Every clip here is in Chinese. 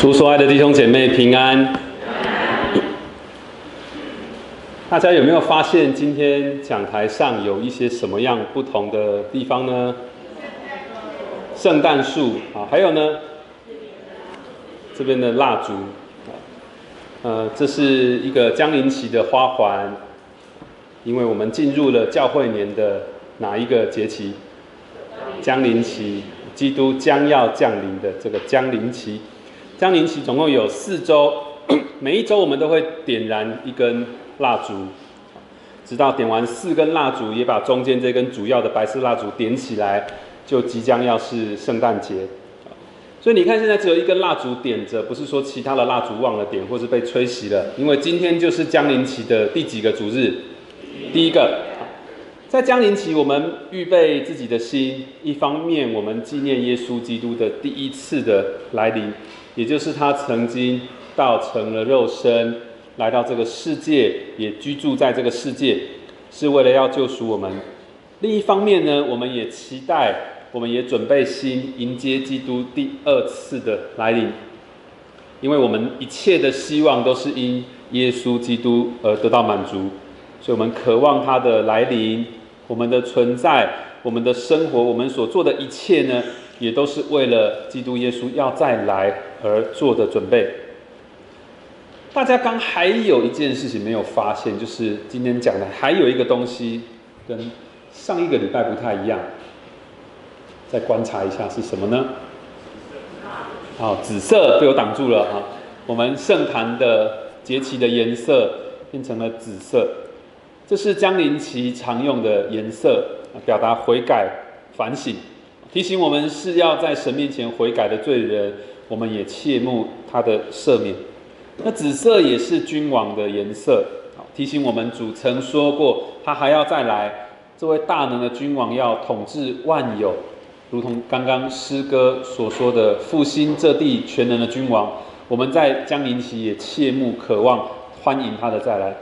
主所爱的弟兄姐妹平安。大家有没有发现今天讲台上有一些什么样不同的地方呢？圣诞树啊，还有呢，这边的蜡烛，呃，这是一个江陵旗的花环，因为我们进入了教会年的哪一个节期？江陵旗，基督将要降临的这个江陵旗。江陵旗总共有四周，每一周我们都会点燃一根蜡烛，直到点完四根蜡烛，也把中间这根主要的白色蜡烛点起来，就即将要是圣诞节。所以你看，现在只有一根蜡烛点着，不是说其他的蜡烛忘了点，或是被吹熄了，因为今天就是江陵旗的第几个主日？第一个。在江陵期，我们预备自己的心，一方面我们纪念耶稣基督的第一次的来临，也就是他曾经道成了肉身，来到这个世界，也居住在这个世界，是为了要救赎我们。另一方面呢，我们也期待，我们也准备心迎接基督第二次的来临，因为我们一切的希望都是因耶稣基督而得到满足，所以我们渴望他的来临。我们的存在，我们的生活，我们所做的一切呢，也都是为了基督耶稣要再来而做的准备。大家刚还有一件事情没有发现，就是今天讲的还有一个东西跟上一个礼拜不太一样。再观察一下是什么呢？好，紫色被我挡住了哈。我们圣坛的节旗的颜色变成了紫色。这是江陵旗常用的颜色，表达悔改、反省，提醒我们是要在神面前悔改的罪人，我们也切慕他的赦免。那紫色也是君王的颜色，提醒我们主曾说过，他还要再来，这位大能的君王要统治万有，如同刚刚诗歌所说的复兴这地全能的君王。我们在江陵期也切慕渴望欢迎他的再来。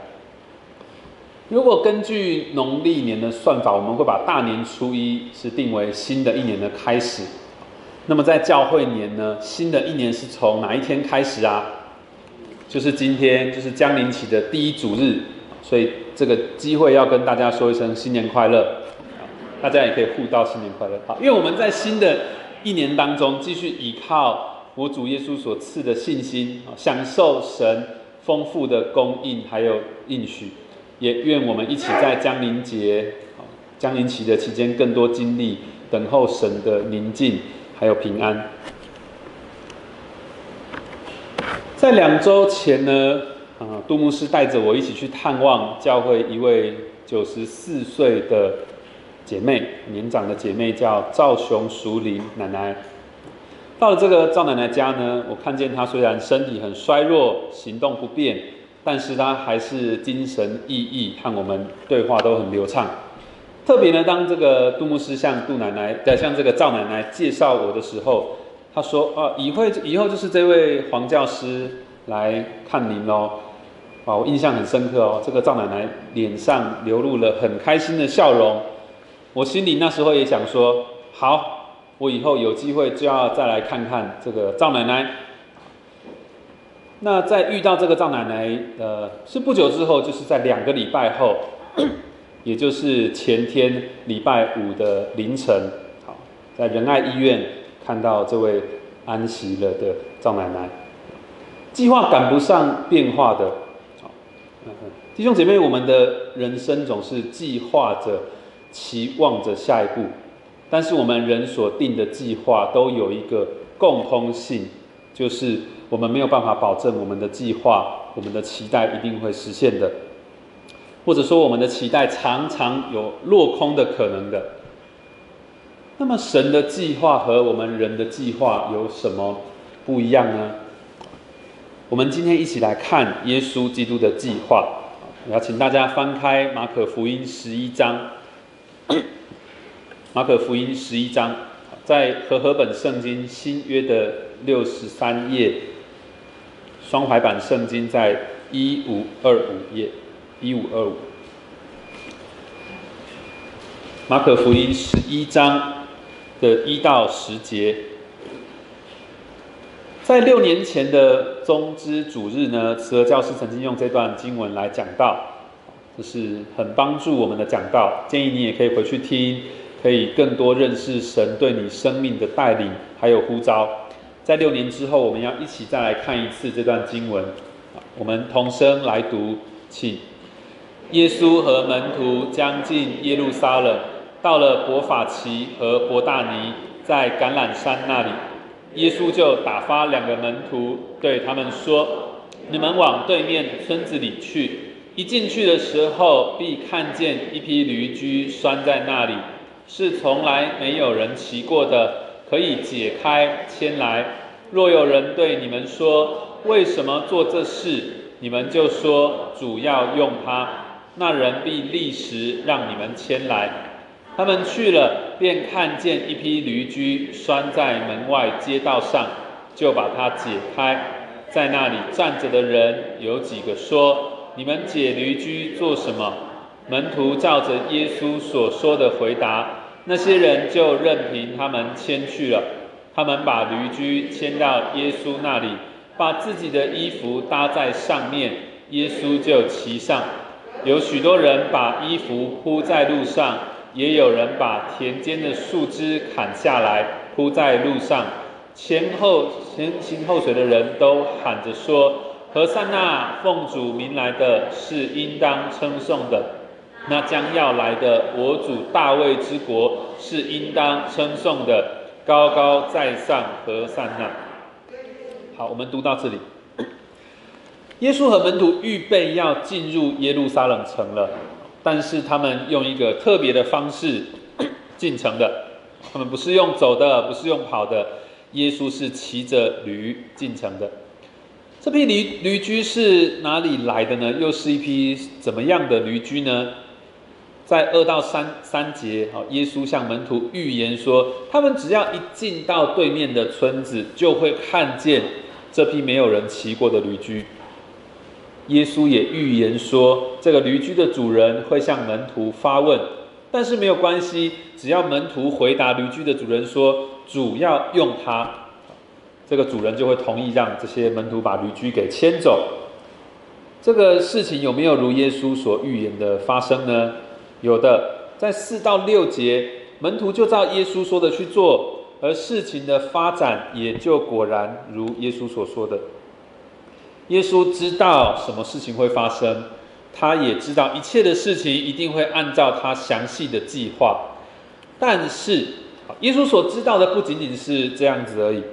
如果根据农历年的算法，我们会把大年初一是定为新的一年的开始。那么在教会年呢，新的一年是从哪一天开始啊？就是今天，就是江陵起的第一主日。所以这个机会要跟大家说一声新年快乐，大家也可以互道新年快乐。好，因为我们在新的一年当中，继续依靠我主耶稣所赐的信心，享受神丰富的供应还有应许。也愿我们一起在江陵节、江陵期的期间，更多经历等候神的宁静，还有平安。在两周前呢，啊，杜牧师带着我一起去探望教会一位九十四岁的姐妹，年长的姐妹叫赵雄淑玲奶奶。到了这个赵奶奶家呢，我看见她虽然身体很衰弱，行动不便。但是她还是精神奕奕，和我们对话都很流畅。特别呢，当这个杜牧师向杜奶奶、在向这个赵奶奶介绍我的时候，他说：“啊，以会以后就是这位黄教师来看您喽。”啊，我印象很深刻哦。这个赵奶奶脸上流露了很开心的笑容。我心里那时候也想说：“好，我以后有机会就要再来看看这个赵奶奶。”那在遇到这个赵奶奶，呃，是不久之后，就是在两个礼拜后，也就是前天礼拜五的凌晨，好，在仁爱医院看到这位安息了的赵奶奶。计划赶不上变化的，好，弟兄姐妹，我们的人生总是计划着、期望着下一步，但是我们人所定的计划都有一个共通性，就是。我们没有办法保证我们的计划、我们的期待一定会实现的，或者说我们的期待常常有落空的可能的。那么神的计划和我们人的计划有什么不一样呢？我们今天一起来看耶稣基督的计划。我要请大家翻开马可福音十一章，马可福音十一章，在和合本圣经新约的六十三页。双排版圣经在一五二五页，一五二五。马可福音十一章的一到十节，在六年前的中之主日呢，慈和教师曾经用这段经文来讲到，这是很帮助我们的讲道。建议你也可以回去听，可以更多认识神对你生命的带领，还有呼召。在六年之后，我们要一起再来看一次这段经文。我们同声来读，请。耶稣和门徒将近耶路撒冷，到了伯法奇和伯大尼，在橄榄山那里。耶稣就打发两个门徒，对他们说：“你们往对面村子里去。一进去的时候，必看见一批驴驹拴在那里，是从来没有人骑过的，可以解开牵来。若有人对你们说为什么做这事，你们就说主要用它，那人必立时让你们牵来。”他们去了，便看见一批驴驹拴在门外街道上，就把它解开。在那里站着的人有几个说：“你们解驴驹做什么？”门徒照着耶稣所说的回答，那些人就任凭他们牵去了。他们把驴驹牵到耶稣那里，把自己的衣服搭在上面，耶稣就骑上。有许多人把衣服铺在路上。也有人把田间的树枝砍下来铺在路上，前后前行后随的人都喊着说：“何塞那奉主名来的是应当称颂的，那将要来的我主大卫之国是应当称颂的，高高在上何塞那。”好，我们读到这里，耶稣和门徒预备要进入耶路撒冷城了。但是他们用一个特别的方式 进城的，他们不是用走的，不是用跑的，耶稣是骑着驴进城的。这批驴驴驹是哪里来的呢？又是一批怎么样的驴驹呢？在二到三三节，好，耶稣向门徒预言说，他们只要一进到对面的村子，就会看见这批没有人骑过的驴驹。耶稣也预言说，这个驴驹的主人会向门徒发问，但是没有关系，只要门徒回答驴驹的主人说主要用它，这个主人就会同意让这些门徒把驴驹给牵走。这个事情有没有如耶稣所预言的发生呢？有的，在四到六节，门徒就照耶稣说的去做，而事情的发展也就果然如耶稣所说的。耶稣知道什么事情会发生，他也知道一切的事情一定会按照他详细的计划。但是，耶稣所知道的不仅仅是这样子而已，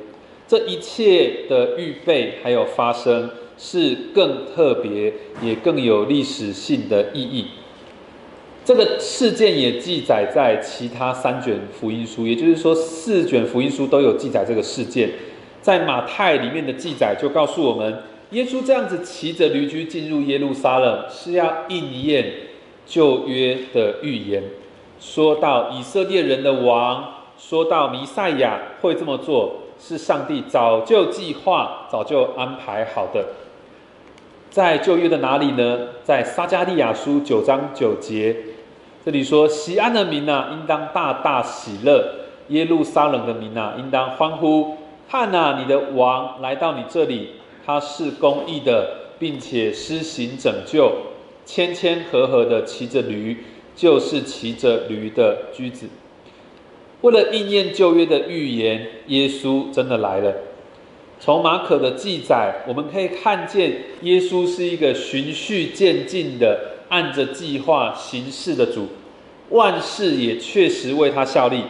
这一切的预备还有发生，是更特别也更有历史性的意义。这个事件也记载在其他三卷福音书，也就是说，四卷福音书都有记载这个事件。在马太里面的记载就告诉我们。耶稣这样子骑着驴驹进入耶路撒冷，是要应验旧约的预言，说到以色列人的王，说到弥赛亚会这么做，是上帝早就计划、早就安排好的。在旧约的哪里呢？在撒加利亚书九章九节，这里说：“西安的民啊，应当大大喜乐；耶路撒冷的民啊，应当欢呼。看啊，你的王来到你这里。”他是公义的，并且施行拯救，谦谦和和的骑着驴，就是骑着驴的驹子。为了应验旧约的预言，耶稣真的来了。从马可的记载，我们可以看见耶稣是一个循序渐进的，按着计划行事的主，万事也确实为他效力。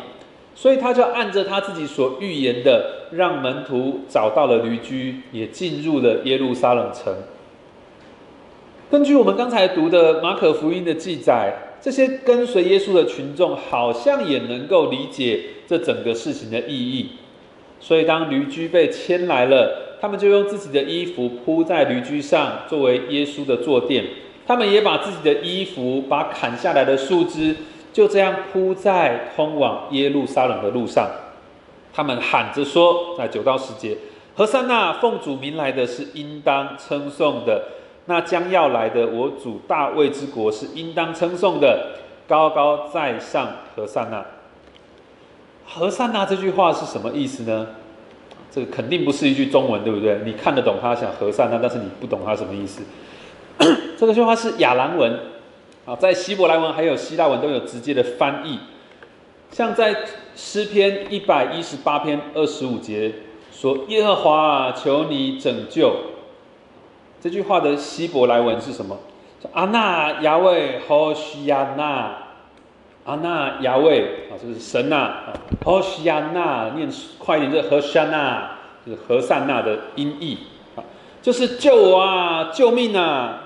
所以他就按着他自己所预言的，让门徒找到了驴驹，也进入了耶路撒冷城。根据我们刚才读的马可福音的记载，这些跟随耶稣的群众好像也能够理解这整个事情的意义。所以当驴驹被牵来了，他们就用自己的衣服铺在驴驹上，作为耶稣的坐垫。他们也把自己的衣服，把砍下来的树枝。就这样铺在通往耶路撒冷的路上，他们喊着说：“在九到十节，何塞那奉主名来的是应当称颂的，那将要来的我主大卫之国是应当称颂的，高高在上何塞那。何塞那这句话是什么意思呢？这个肯定不是一句中文，对不对？你看得懂他想和善那，但是你不懂他什么意思。这个句话是亚兰文啊，在希伯来文还有希腊文都有直接的翻译。像在诗篇一百一十八篇二十五节说：“耶和华，求你拯救。”这句话的希伯来文是什么？阿那亚卫何西亚那。阿那亚卫啊，就是神呐啊，何西亚那念快一点，就是和善那，就是和善那的音译啊，就是救我啊，救命啊！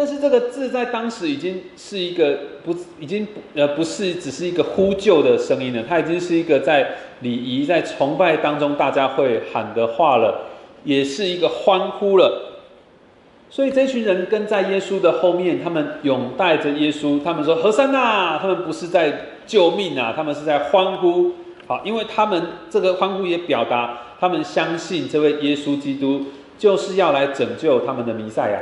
但是这个字在当时已经是一个不，已经呃不是只是一个呼救的声音了，它已经是一个在礼仪、在崇拜当中大家会喊的话了，也是一个欢呼了。所以这群人跟在耶稣的后面，他们拥戴着耶稣，他们说：“何山呐！”他们不是在救命啊，他们是在欢呼。好，因为他们这个欢呼也表达他们相信这位耶稣基督就是要来拯救他们的弥赛亚，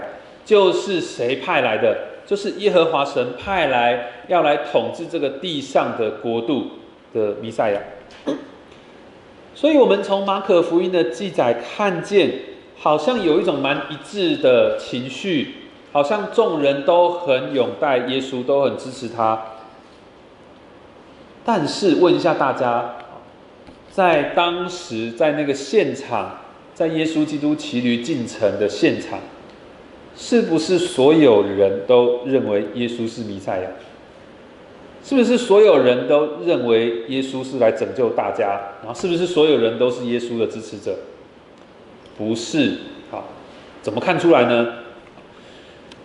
就是谁派来的？就是耶和华神派来要来统治这个地上的国度的弥赛亚。所以，我们从马可福音的记载看见。好像有一种蛮一致的情绪，好像众人都很拥戴耶稣，都很支持他。但是问一下大家，在当时在那个现场，在耶稣基督骑驴进城的现场，是不是所有人都认为耶稣是弥赛亚？是不是所有人都认为耶稣是来拯救大家？然后是不是所有人都是耶稣的支持者？不是，好，怎么看出来呢？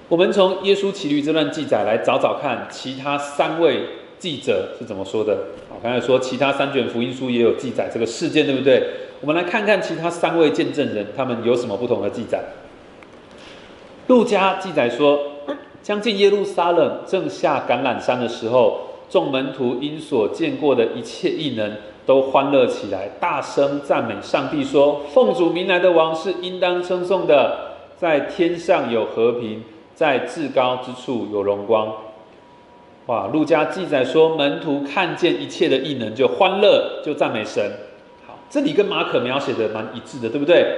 我们从耶稣骑驴这段记载来找找看，其他三位记者是怎么说的？好，刚才说其他三卷福音书也有记载这个事件，对不对？我们来看看其他三位见证人，他们有什么不同的记载？路加记载说，将近耶路撒冷正下橄榄山的时候，众门徒因所见过的一切异能。都欢乐起来，大声赞美上帝，说：“奉主名来的王是应当称颂的，在天上有和平，在至高之处有荣光。”哇！路加记载说，门徒看见一切的异能，就欢乐，就赞美神。好，这里跟马可描写的蛮一致的，对不对？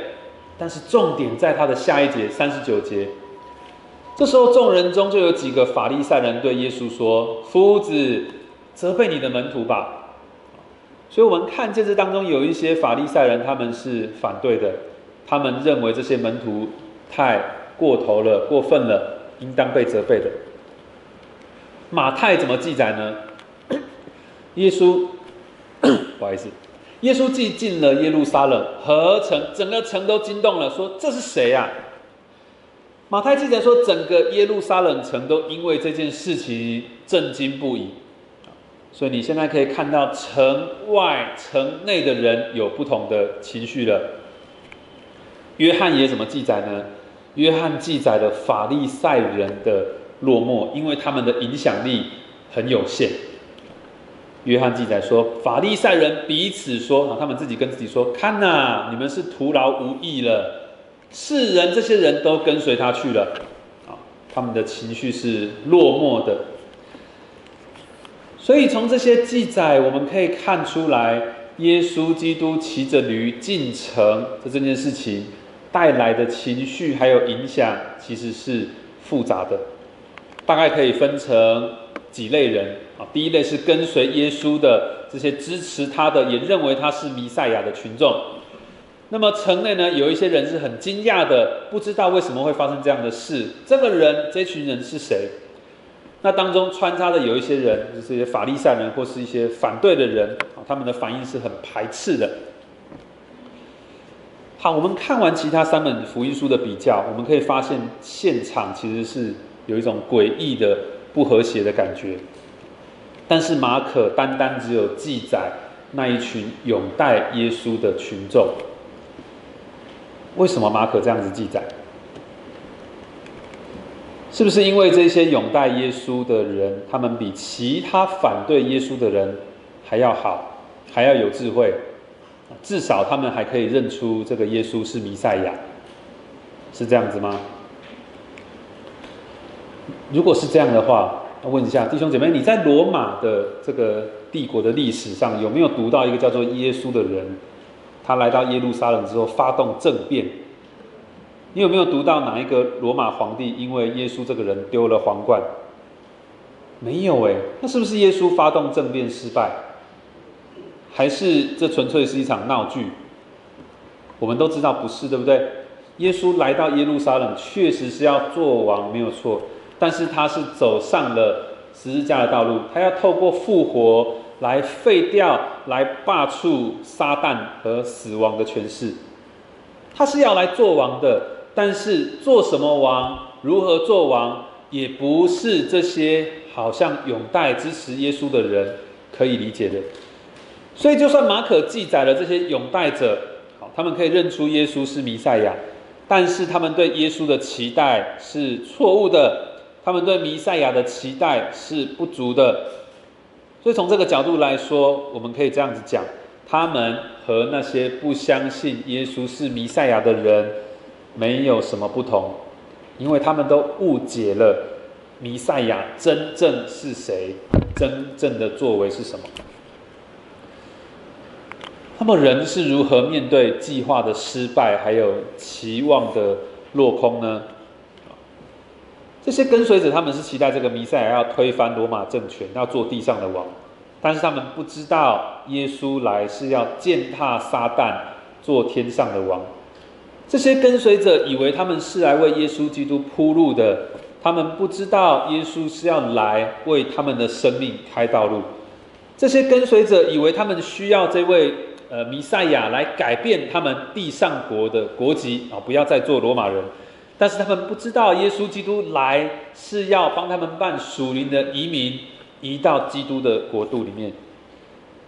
但是重点在他的下一节三十九节。这时候众人中就有几个法利赛人对耶稣说：“夫子，责备你的门徒吧。”所以，我们看见这当中有一些法利赛人，他们是反对的，他们认为这些门徒太过头了、过分了，应当被责备的。马太怎么记载呢？耶稣，不好意思，耶稣既进了耶路撒冷，合城整个城都惊动了，说这是谁呀？马太记载说，整个耶路撒冷城都因为这件事情震惊不已。所以你现在可以看到城外、城内的人有不同的情绪了。约翰也怎么记载呢？约翰记载了法利赛人的落寞，因为他们的影响力很有限。约翰记载说，法利赛人彼此说啊，他们自己跟自己说：“看呐，你们是徒劳无益了。世人这些人都跟随他去了。”啊，他们的情绪是落寞的。所以从这些记载，我们可以看出来，耶稣基督骑着驴进城的这件事情带来的情绪还有影响，其实是复杂的。大概可以分成几类人啊。第一类是跟随耶稣的这些支持他的，也认为他是弥赛亚的群众。那么城内呢，有一些人是很惊讶的，不知道为什么会发生这样的事。这个人，这群人是谁？那当中穿插的有一些人，就是一些法利赛人或是一些反对的人啊，他们的反应是很排斥的。好，我们看完其他三本福音书的比较，我们可以发现现场其实是有一种诡异的不和谐的感觉。但是马可单单只有记载那一群拥戴耶稣的群众，为什么马可这样子记载？是不是因为这些拥戴耶稣的人，他们比其他反对耶稣的人还要好，还要有智慧？至少他们还可以认出这个耶稣是弥赛亚，是这样子吗？如果是这样的话，问一下弟兄姐妹，你在罗马的这个帝国的历史上有没有读到一个叫做耶稣的人？他来到耶路撒冷之后发动政变。你有没有读到哪一个罗马皇帝因为耶稣这个人丢了皇冠？没有诶，那是不是耶稣发动政变失败？还是这纯粹是一场闹剧？我们都知道不是，对不对？耶稣来到耶路撒冷，确实是要做王，没有错。但是他是走上了十字架的道路，他要透过复活来废掉、来罢黜撒旦和死亡的权势。他是要来做王的，但是做什么王、如何做王，也不是这些好像拥戴支持耶稣的人可以理解的。所以，就算马可记载了这些拥戴者，好，他们可以认出耶稣是弥赛亚。但是他们对耶稣的期待是错误的，他们对弥赛亚的期待是不足的，所以从这个角度来说，我们可以这样子讲：他们和那些不相信耶稣是弥赛亚的人没有什么不同，因为他们都误解了弥赛亚真正是谁，真正的作为是什么。那么人是如何面对计划的失败，还有期望的落空呢？这些跟随者他们是期待这个弥赛亚要推翻罗马政权，要做地上的王，但是他们不知道耶稣来是要践踏撒旦，做天上的王。这些跟随者以为他们是来为耶稣基督铺路的，他们不知道耶稣是要来为他们的生命开道路。这些跟随者以为他们需要这位。呃，弥赛亚来改变他们地上国的国籍啊，不要再做罗马人。但是他们不知道，耶稣基督来是要帮他们办属灵的移民，移到基督的国度里面。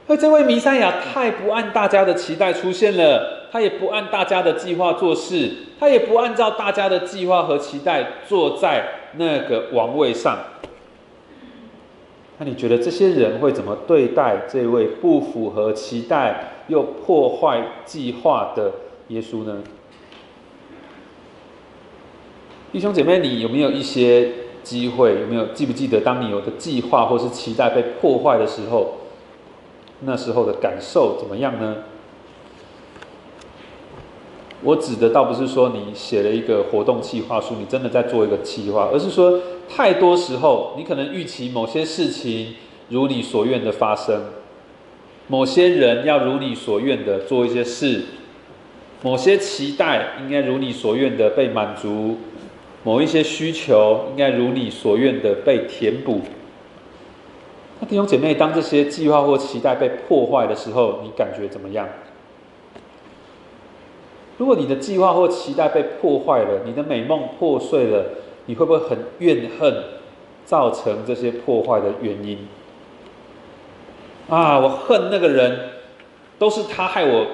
而这位弥赛亚太不按大家的期待出现了，他也不按大家的计划做事，他也不按照大家的计划和期待坐在那个王位上。那你觉得这些人会怎么对待这位不符合期待？又破坏计划的耶稣呢？弟兄姐妹，你有没有一些机会？有没有记不记得，当你有个计划或是期待被破坏的时候，那时候的感受怎么样呢？我指的倒不是说你写了一个活动计划书，你真的在做一个计划，而是说太多时候，你可能预期某些事情如你所愿的发生。某些人要如你所愿的做一些事，某些期待应该如你所愿的被满足，某一些需求应该如你所愿的被填补。那弟兄姐妹，当这些计划或期待被破坏的时候，你感觉怎么样？如果你的计划或期待被破坏了，你的美梦破碎了，你会不会很怨恨造成这些破坏的原因？啊！我恨那个人，都是他害我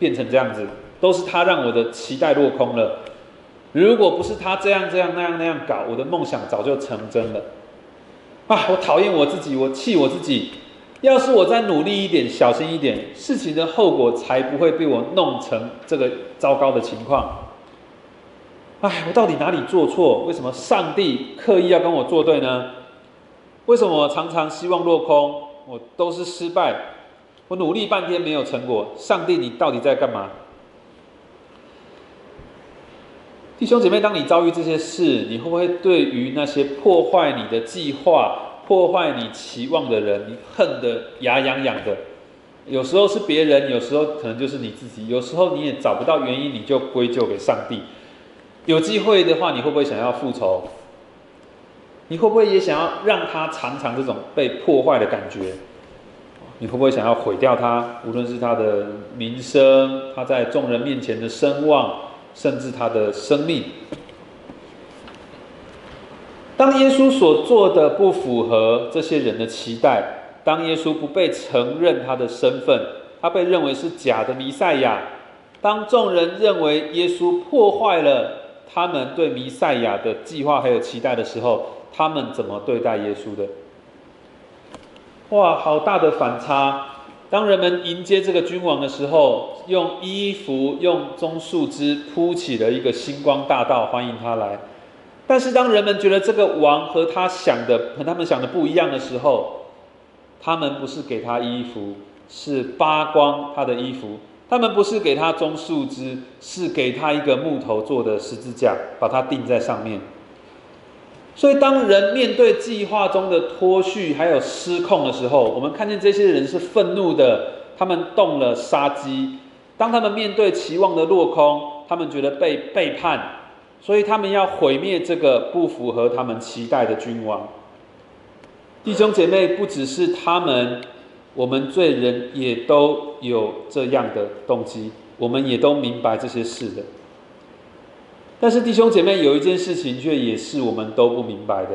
变成这样子，都是他让我的期待落空了。如果不是他这样这样那样那样搞，我的梦想早就成真了。啊！我讨厌我自己，我气我自己。要是我再努力一点，小心一点，事情的后果才不会被我弄成这个糟糕的情况。哎，我到底哪里做错？为什么上帝刻意要跟我作对呢？为什么我常常希望落空？我都是失败，我努力半天没有成果。上帝，你到底在干嘛？弟兄姐妹，当你遭遇这些事，你会不会对于那些破坏你的计划、破坏你期望的人，你恨得牙痒痒的？有时候是别人，有时候可能就是你自己，有时候你也找不到原因，你就归咎给上帝。有机会的话，你会不会想要复仇？你会不会也想要让他尝尝这种被破坏的感觉？你会不会想要毁掉他？无论是他的名声，他在众人面前的声望，甚至他的生命。当耶稣所做的不符合这些人的期待，当耶稣不被承认他的身份，他被认为是假的弥赛亚，当众人认为耶稣破坏了他们对弥赛亚的计划还有期待的时候，他们怎么对待耶稣的？哇，好大的反差！当人们迎接这个君王的时候，用衣服、用棕树枝铺起了一个星光大道，欢迎他来。但是，当人们觉得这个王和他想的和他们想的不一样的时候，他们不是给他衣服，是扒光他的衣服，他们不是给他棕树枝，是给他一个木头做的十字架，把它钉在上面。所以，当人面对计划中的脱序还有失控的时候，我们看见这些人是愤怒的，他们动了杀机。当他们面对期望的落空，他们觉得被背叛，所以他们要毁灭这个不符合他们期待的君王。弟兄姐妹，不只是他们，我们罪人也都有这样的动机，我们也都明白这些事的。但是弟兄姐妹，有一件事情却也是我们都不明白的，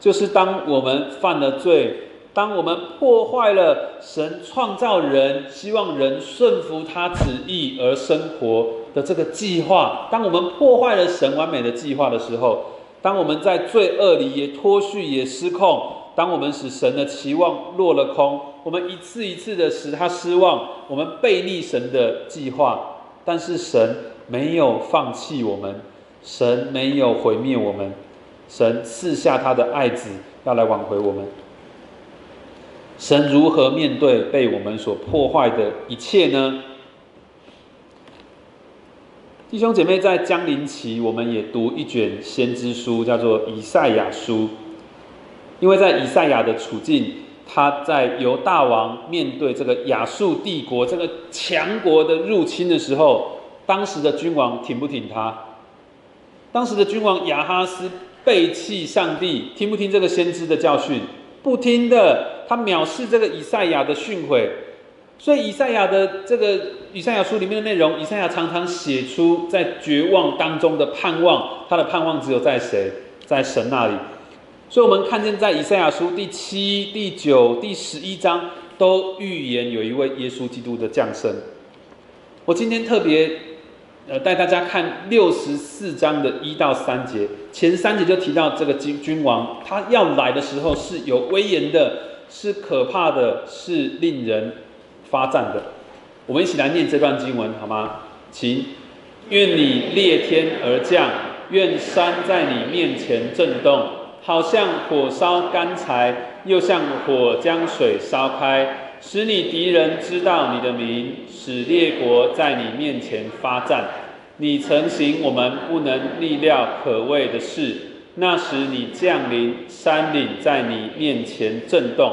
就是当我们犯了罪，当我们破坏了神创造人、希望人顺服他旨意而生活的这个计划，当我们破坏了神完美的计划的时候，当我们在罪恶里也脱序、也失控，当我们使神的期望落了空，我们一次一次的使他失望，我们背逆神的计划，但是神。没有放弃我们，神没有毁灭我们，神赐下他的爱子要来挽回我们。神如何面对被我们所破坏的一切呢？弟兄姐妹，在江陵期，我们也读一卷先知书，叫做以赛亚书。因为在以赛亚的处境，他在由大王面对这个亚述帝国这个强国的入侵的时候。当时的君王挺不挺他？当时的君王亚哈斯背弃上帝，听不听这个先知的教训？不听的，他藐视这个以赛亚的训诲。所以以赛亚的这个以赛亚书里面的内容，以赛亚常常写出在绝望当中的盼望。他的盼望只有在谁？在神那里。所以我们看见在以赛亚书第七、第九、第十一章，都预言有一位耶稣基督的降生。我今天特别。呃，带大家看六十四章的一到三节，前三节就提到这个君君王，他要来的时候是有威严的，是可怕的，是令人发战的。我们一起来念这段经文好吗？请，愿你裂天而降，愿山在你面前震动，好像火烧干柴，又像火将水烧开。使你敌人知道你的名，使列国在你面前发战。你曾行我们不能力料可畏的事，那时你降临，山岭在你面前震动。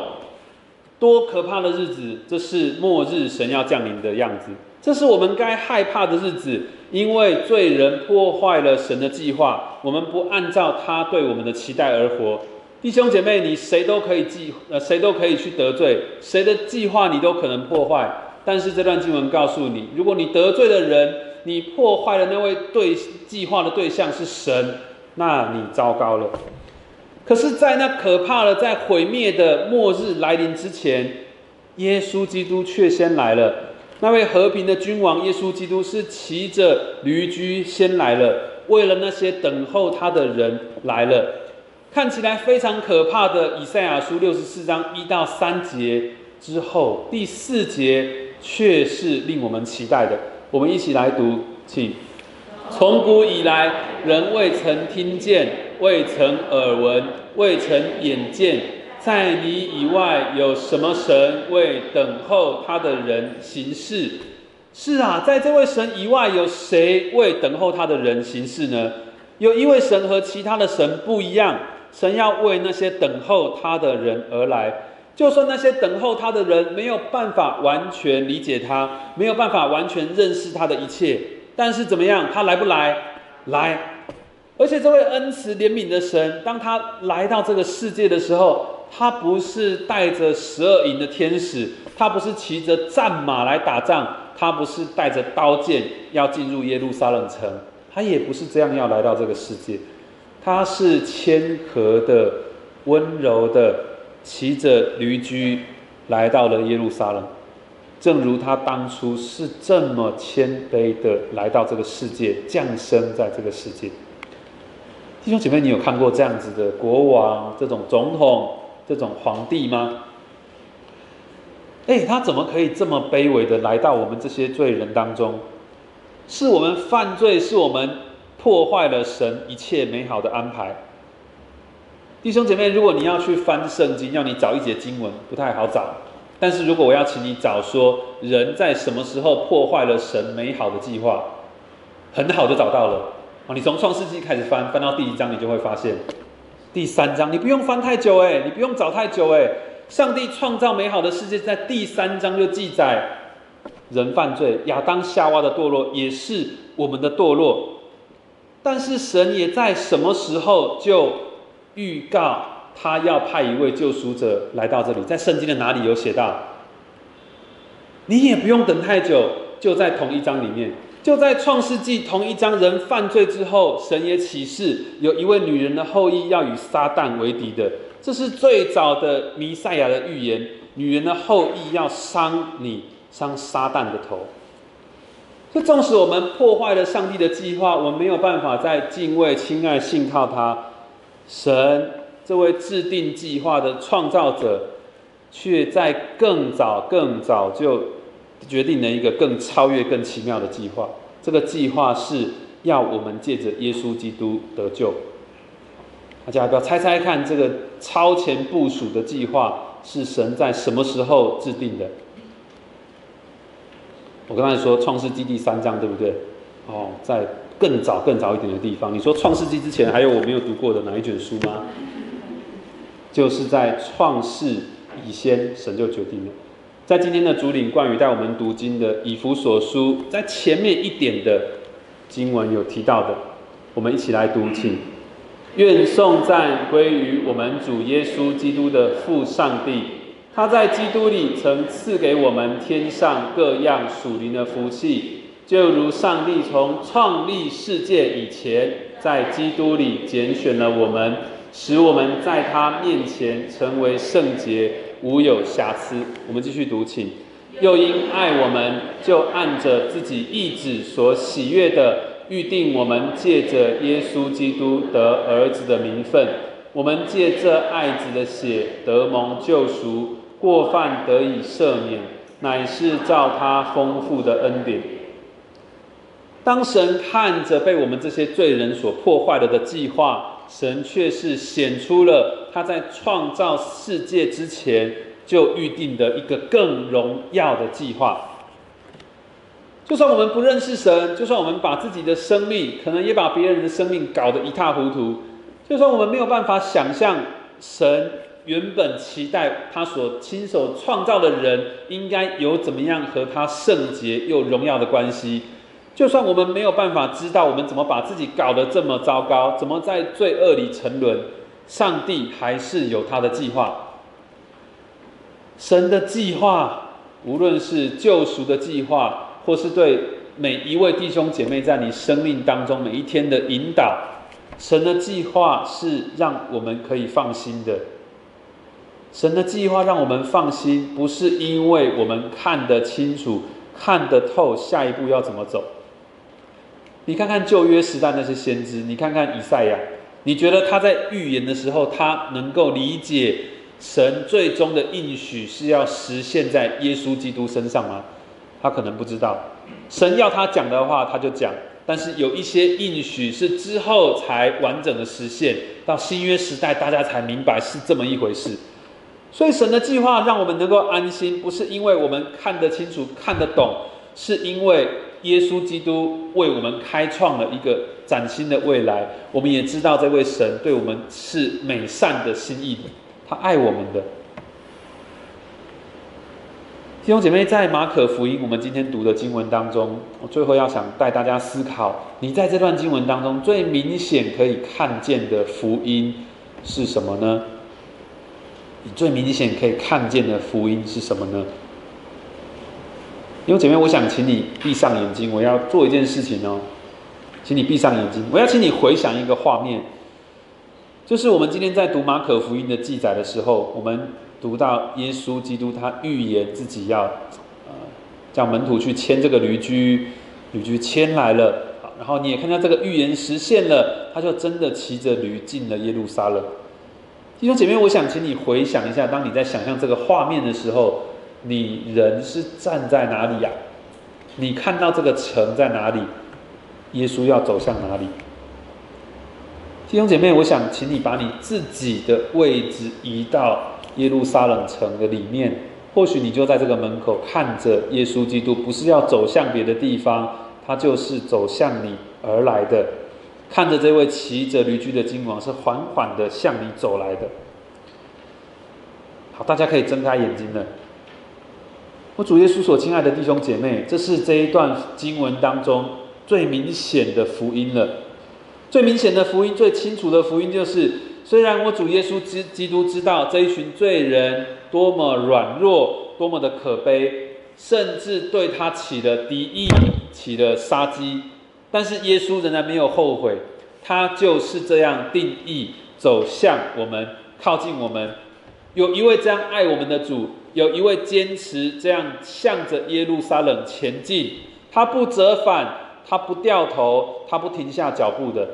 多可怕的日子！这是末日神要降临的样子。这是我们该害怕的日子，因为罪人破坏了神的计划，我们不按照他对我们的期待而活。弟兄姐妹，你谁都可以计，呃，谁都可以去得罪，谁的计划你都可能破坏。但是这段经文告诉你，如果你得罪的人，你破坏了那位对计划的对象是神，那你糟糕了。可是，在那可怕的、在毁灭的末日来临之前，耶稣基督却先来了。那位和平的君王耶稣基督是骑着驴驹先来了，为了那些等候他的人来了。看起来非常可怕的以赛亚书六十四章一到三节之后，第四节却是令我们期待的。我们一起来读，请。从古以来，人未曾听见，未曾耳闻，未曾眼见，在你以外有什么神为等候他的人行事？是啊，在这位神以外，有谁为等候他的人行事呢？有一位神和其他的神不一样。神要为那些等候他的人而来，就算那些等候他的人没有办法完全理解他，没有办法完全认识他的一切，但是怎么样？他来不来？来！而且这位恩慈怜悯的神，当他来到这个世界的时候，他不是带着十二营的天使，他不是骑着战马来打仗，他不是带着刀剑要进入耶路撒冷城，他也不是这样要来到这个世界。他是谦和的、温柔的，骑着驴驹来到了耶路撒冷，正如他当初是这么谦卑的来到这个世界，降生在这个世界。弟兄姐妹，你有看过这样子的国王、这种总统、这种皇帝吗？哎，他怎么可以这么卑微的来到我们这些罪人当中？是我们犯罪，是我们。破坏了神一切美好的安排。弟兄姐妹，如果你要去翻圣经，要你找一节经文不太好找，但是如果我要请你找说人在什么时候破坏了神美好的计划，很好就找到了。哦，你从创世纪开始翻，翻到第一章，你就会发现第三章，你不用翻太久哎，你不用找太久哎，上帝创造美好的世界，在第三章就记载人犯罪，亚当夏娃的堕落也是我们的堕落。但是神也在什么时候就预告他要派一位救赎者来到这里？在圣经的哪里有写到？你也不用等太久，就在同一章里面。就在创世纪同一章，人犯罪之后，神也启示有一位女人的后裔要与撒旦为敌的，这是最早的弥赛亚的预言。女人的后裔要伤你，伤撒旦的头。这纵使我们破坏了上帝的计划，我们没有办法再敬畏、亲爱、信靠他。神这位制定计划的创造者，却在更早、更早就。决定了一个更超越、更奇妙的计划。这个计划是要我们借着耶稣基督得救。大家不要猜猜看，这个超前部署的计划是神在什么时候制定的？我刚才说创世纪第三章，对不对？哦，在更早、更早一点的地方。你说创世纪之前还有我没有读过的哪一卷书吗？就是在创世以先，神就决定了。在今天的主领冠宇带我们读经的以弗所书，在前面一点的经文有提到的，我们一起来读，请愿颂赞归于我们主耶稣基督的父上帝，他在基督里曾赐给我们天上各样属灵的福气，就如上帝从创立世界以前，在基督里拣选了我们，使我们在他面前成为圣洁。无有瑕疵。我们继续读，请。又因爱我们，就按着自己意志所喜悦的，预定我们借着耶稣基督得儿子的名分。我们借这爱子的血得蒙救赎，过犯得以赦免，乃是照他丰富的恩典。当神看着被我们这些罪人所破坏了的计划，神却是显出了他在创造世界之前就预定的一个更荣耀的计划。就算我们不认识神，就算我们把自己的生命，可能也把别人的生命搞得一塌糊涂，就算我们没有办法想象神原本期待他所亲手创造的人应该有怎么样和他圣洁又荣耀的关系。就算我们没有办法知道我们怎么把自己搞得这么糟糕，怎么在罪恶里沉沦，上帝还是有他的计划。神的计划，无论是救赎的计划，或是对每一位弟兄姐妹在你生命当中每一天的引导，神的计划是让我们可以放心的。神的计划让我们放心，不是因为我们看得清楚、看得透下一步要怎么走。你看看旧约时代那些先知，你看看以赛亚，你觉得他在预言的时候，他能够理解神最终的应许是要实现在耶稣基督身上吗？他可能不知道。神要他讲的话，他就讲；但是有一些应许是之后才完整的实现，到新约时代，大家才明白是这么一回事。所以神的计划让我们能够安心，不是因为我们看得清楚、看得懂，是因为。耶稣基督为我们开创了一个崭新的未来，我们也知道这位神对我们是美善的心意，他爱我们的。弟兄姐妹，在马可福音我们今天读的经文当中，我最后要想带大家思考：你在这段经文当中最明显可以看见的福音是什么呢？你最明显可以看见的福音是什么呢？因为姐妹，我想请你闭上眼睛，我要做一件事情哦，请你闭上眼睛，我要请你回想一个画面，就是我们今天在读马可福音的记载的时候，我们读到耶稣基督他预言自己要呃叫门徒去牵这个驴驹，驴驹牵来了，然后你也看到这个预言实现了，他就真的骑着驴进了耶路撒冷。弟兄姐妹，我想请你回想一下，当你在想象这个画面的时候。你人是站在哪里呀？你看到这个城在哪里？耶稣要走向哪里？弟兄姐妹，我想请你把你自己的位置移到耶路撒冷城的里面，或许你就在这个门口看着耶稣基督，不是要走向别的地方，他就是走向你而来的。看着这位骑着驴驹的金王，是缓缓的向你走来的。好，大家可以睁开眼睛了。我主耶稣所亲爱的弟兄姐妹，这是这一段经文当中最明显的福音了。最明显的福音，最清楚的福音，就是虽然我主耶稣基基督知道这一群罪人多么软弱，多么的可悲，甚至对他起了敌意，起了杀机，但是耶稣仍然没有后悔，他就是这样定义走向我们，靠近我们。有一位这样爱我们的主。有一位坚持这样向着耶路撒冷前进，他不折返，他不掉头，他不停下脚步的。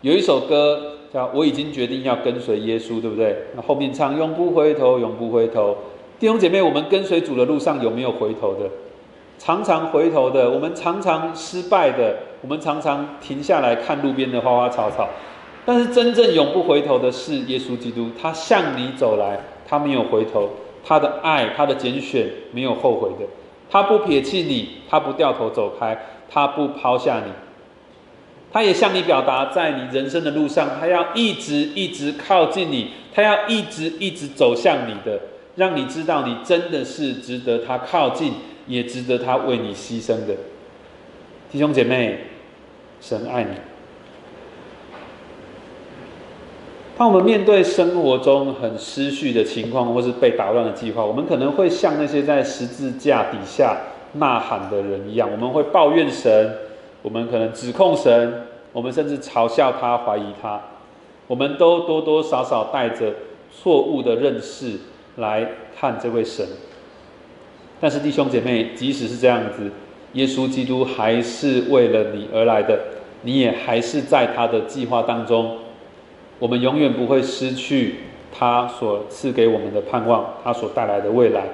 有一首歌叫《我已经决定要跟随耶稣》，对不对？那后面唱“永不回头，永不回头”。弟兄姐妹，我们跟随主的路上有没有回头的？常常回头的，我们常常失败的，我们常常停下来看路边的花花草草。但是真正永不回头的是耶稣基督，他向你走来，他没有回头。他的爱，他的拣选没有后悔的，他不撇弃你，他不掉头走开，他不抛下你，他也向你表达，在你人生的路上，他要一直一直靠近你，他要一直一直走向你的，让你知道你真的是值得他靠近，也值得他为你牺牲的弟兄姐妹，神爱你。当我们面对生活中很失序的情况，或是被打乱的计划，我们可能会像那些在十字架底下呐喊的人一样，我们会抱怨神，我们可能指控神，我们甚至嘲笑他、怀疑他。我们都多多少少带着错误的认识来看这位神。但是弟兄姐妹，即使是这样子，耶稣基督还是为了你而来的，你也还是在他的计划当中。我们永远不会失去他所赐给我们的盼望，他所带来的未来。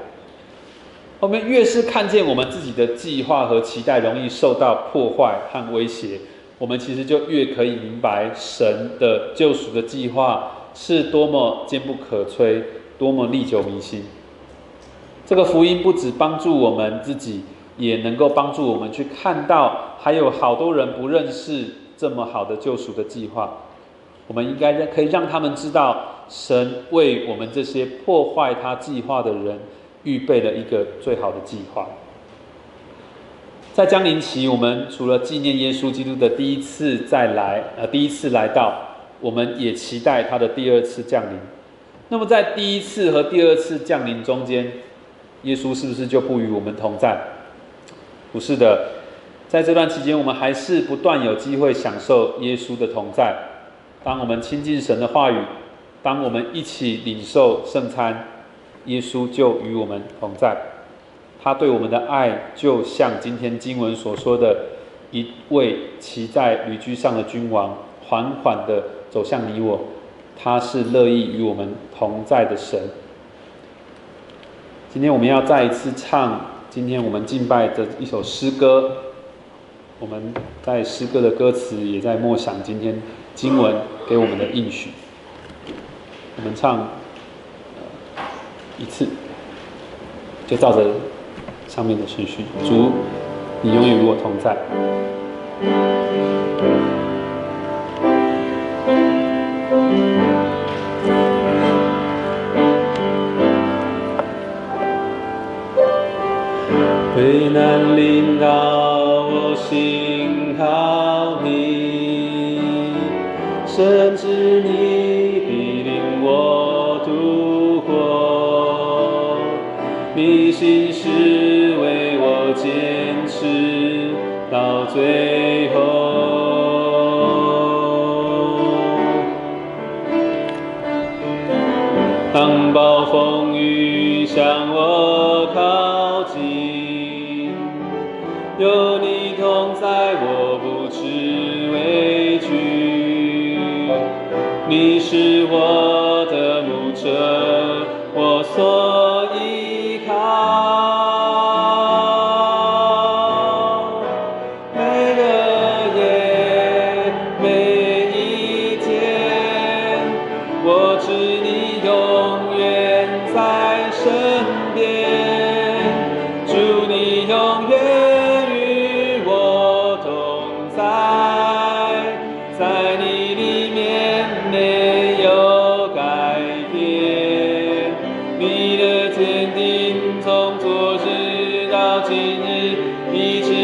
我们越是看见我们自己的计划和期待容易受到破坏和威胁，我们其实就越可以明白神的救赎的计划是多么坚不可摧，多么历久弥新。这个福音不止帮助我们自己，也能够帮助我们去看到，还有好多人不认识这么好的救赎的计划。我们应该让可以让他们知道，神为我们这些破坏他计划的人预备了一个最好的计划。在降临期，我们除了纪念耶稣基督的第一次再来，呃，第一次来到，我们也期待他的第二次降临。那么，在第一次和第二次降临中间，耶稣是不是就不与我们同在？不是的，在这段期间，我们还是不断有机会享受耶稣的同在。当我们亲近神的话语，当我们一起领受圣餐，耶稣就与我们同在。他对我们的爱，就像今天经文所说的，一位骑在驴驹上的君王，缓缓的走向你我。他是乐意与我们同在的神。今天我们要再一次唱今天我们敬拜的一首诗歌。我们在诗歌的歌词，也在默想今天。经文给我们的应许，我们唱一次，就照着上面的顺序。主，你永远与我同在。危难临到我心靠你。甚至你必领我度过，你心是为我坚持到最 나를 이제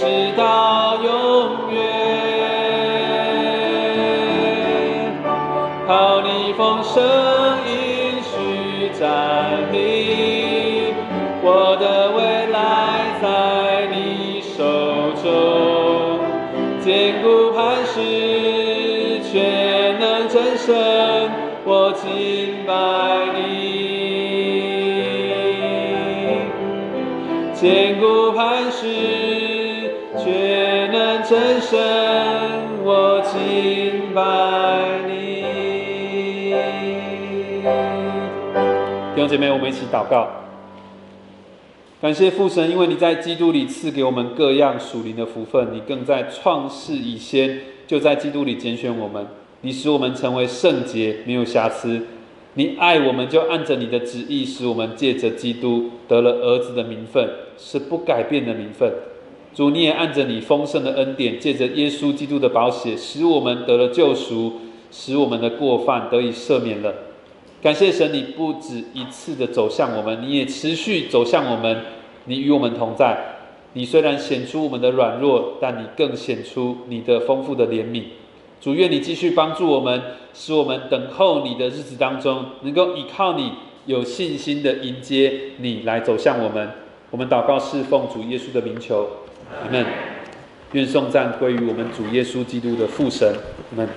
直到永远。靠你丰盛应许站立，我的未来在你手中，坚固磐石，全能战胜，我敬拜你。坚固磐石，全能真神，我敬拜你。弟兄姐妹，我们一起祷告。感谢父神，因为你在基督里赐给我们各样属灵的福分，你更在创世以先就在基督里拣选我们，你使我们成为圣洁，没有瑕疵。你爱我们，就按着你的旨意，使我们借着基督得了儿子的名分，是不改变的名分。主，你也按着你丰盛的恩典，借着耶稣基督的宝血，使我们得了救赎，使我们的过犯得以赦免了。感谢神，你不止一次的走向我们，你也持续走向我们，你与我们同在。你虽然显出我们的软弱，但你更显出你的丰富的怜悯。主，愿你继续帮助我们，使我们等候你的日子当中，能够依靠你，有信心的迎接你来走向我们。我们祷告侍奉主耶稣的名求，阿门。愿颂赞归于我们主耶稣基督的父神，阿门。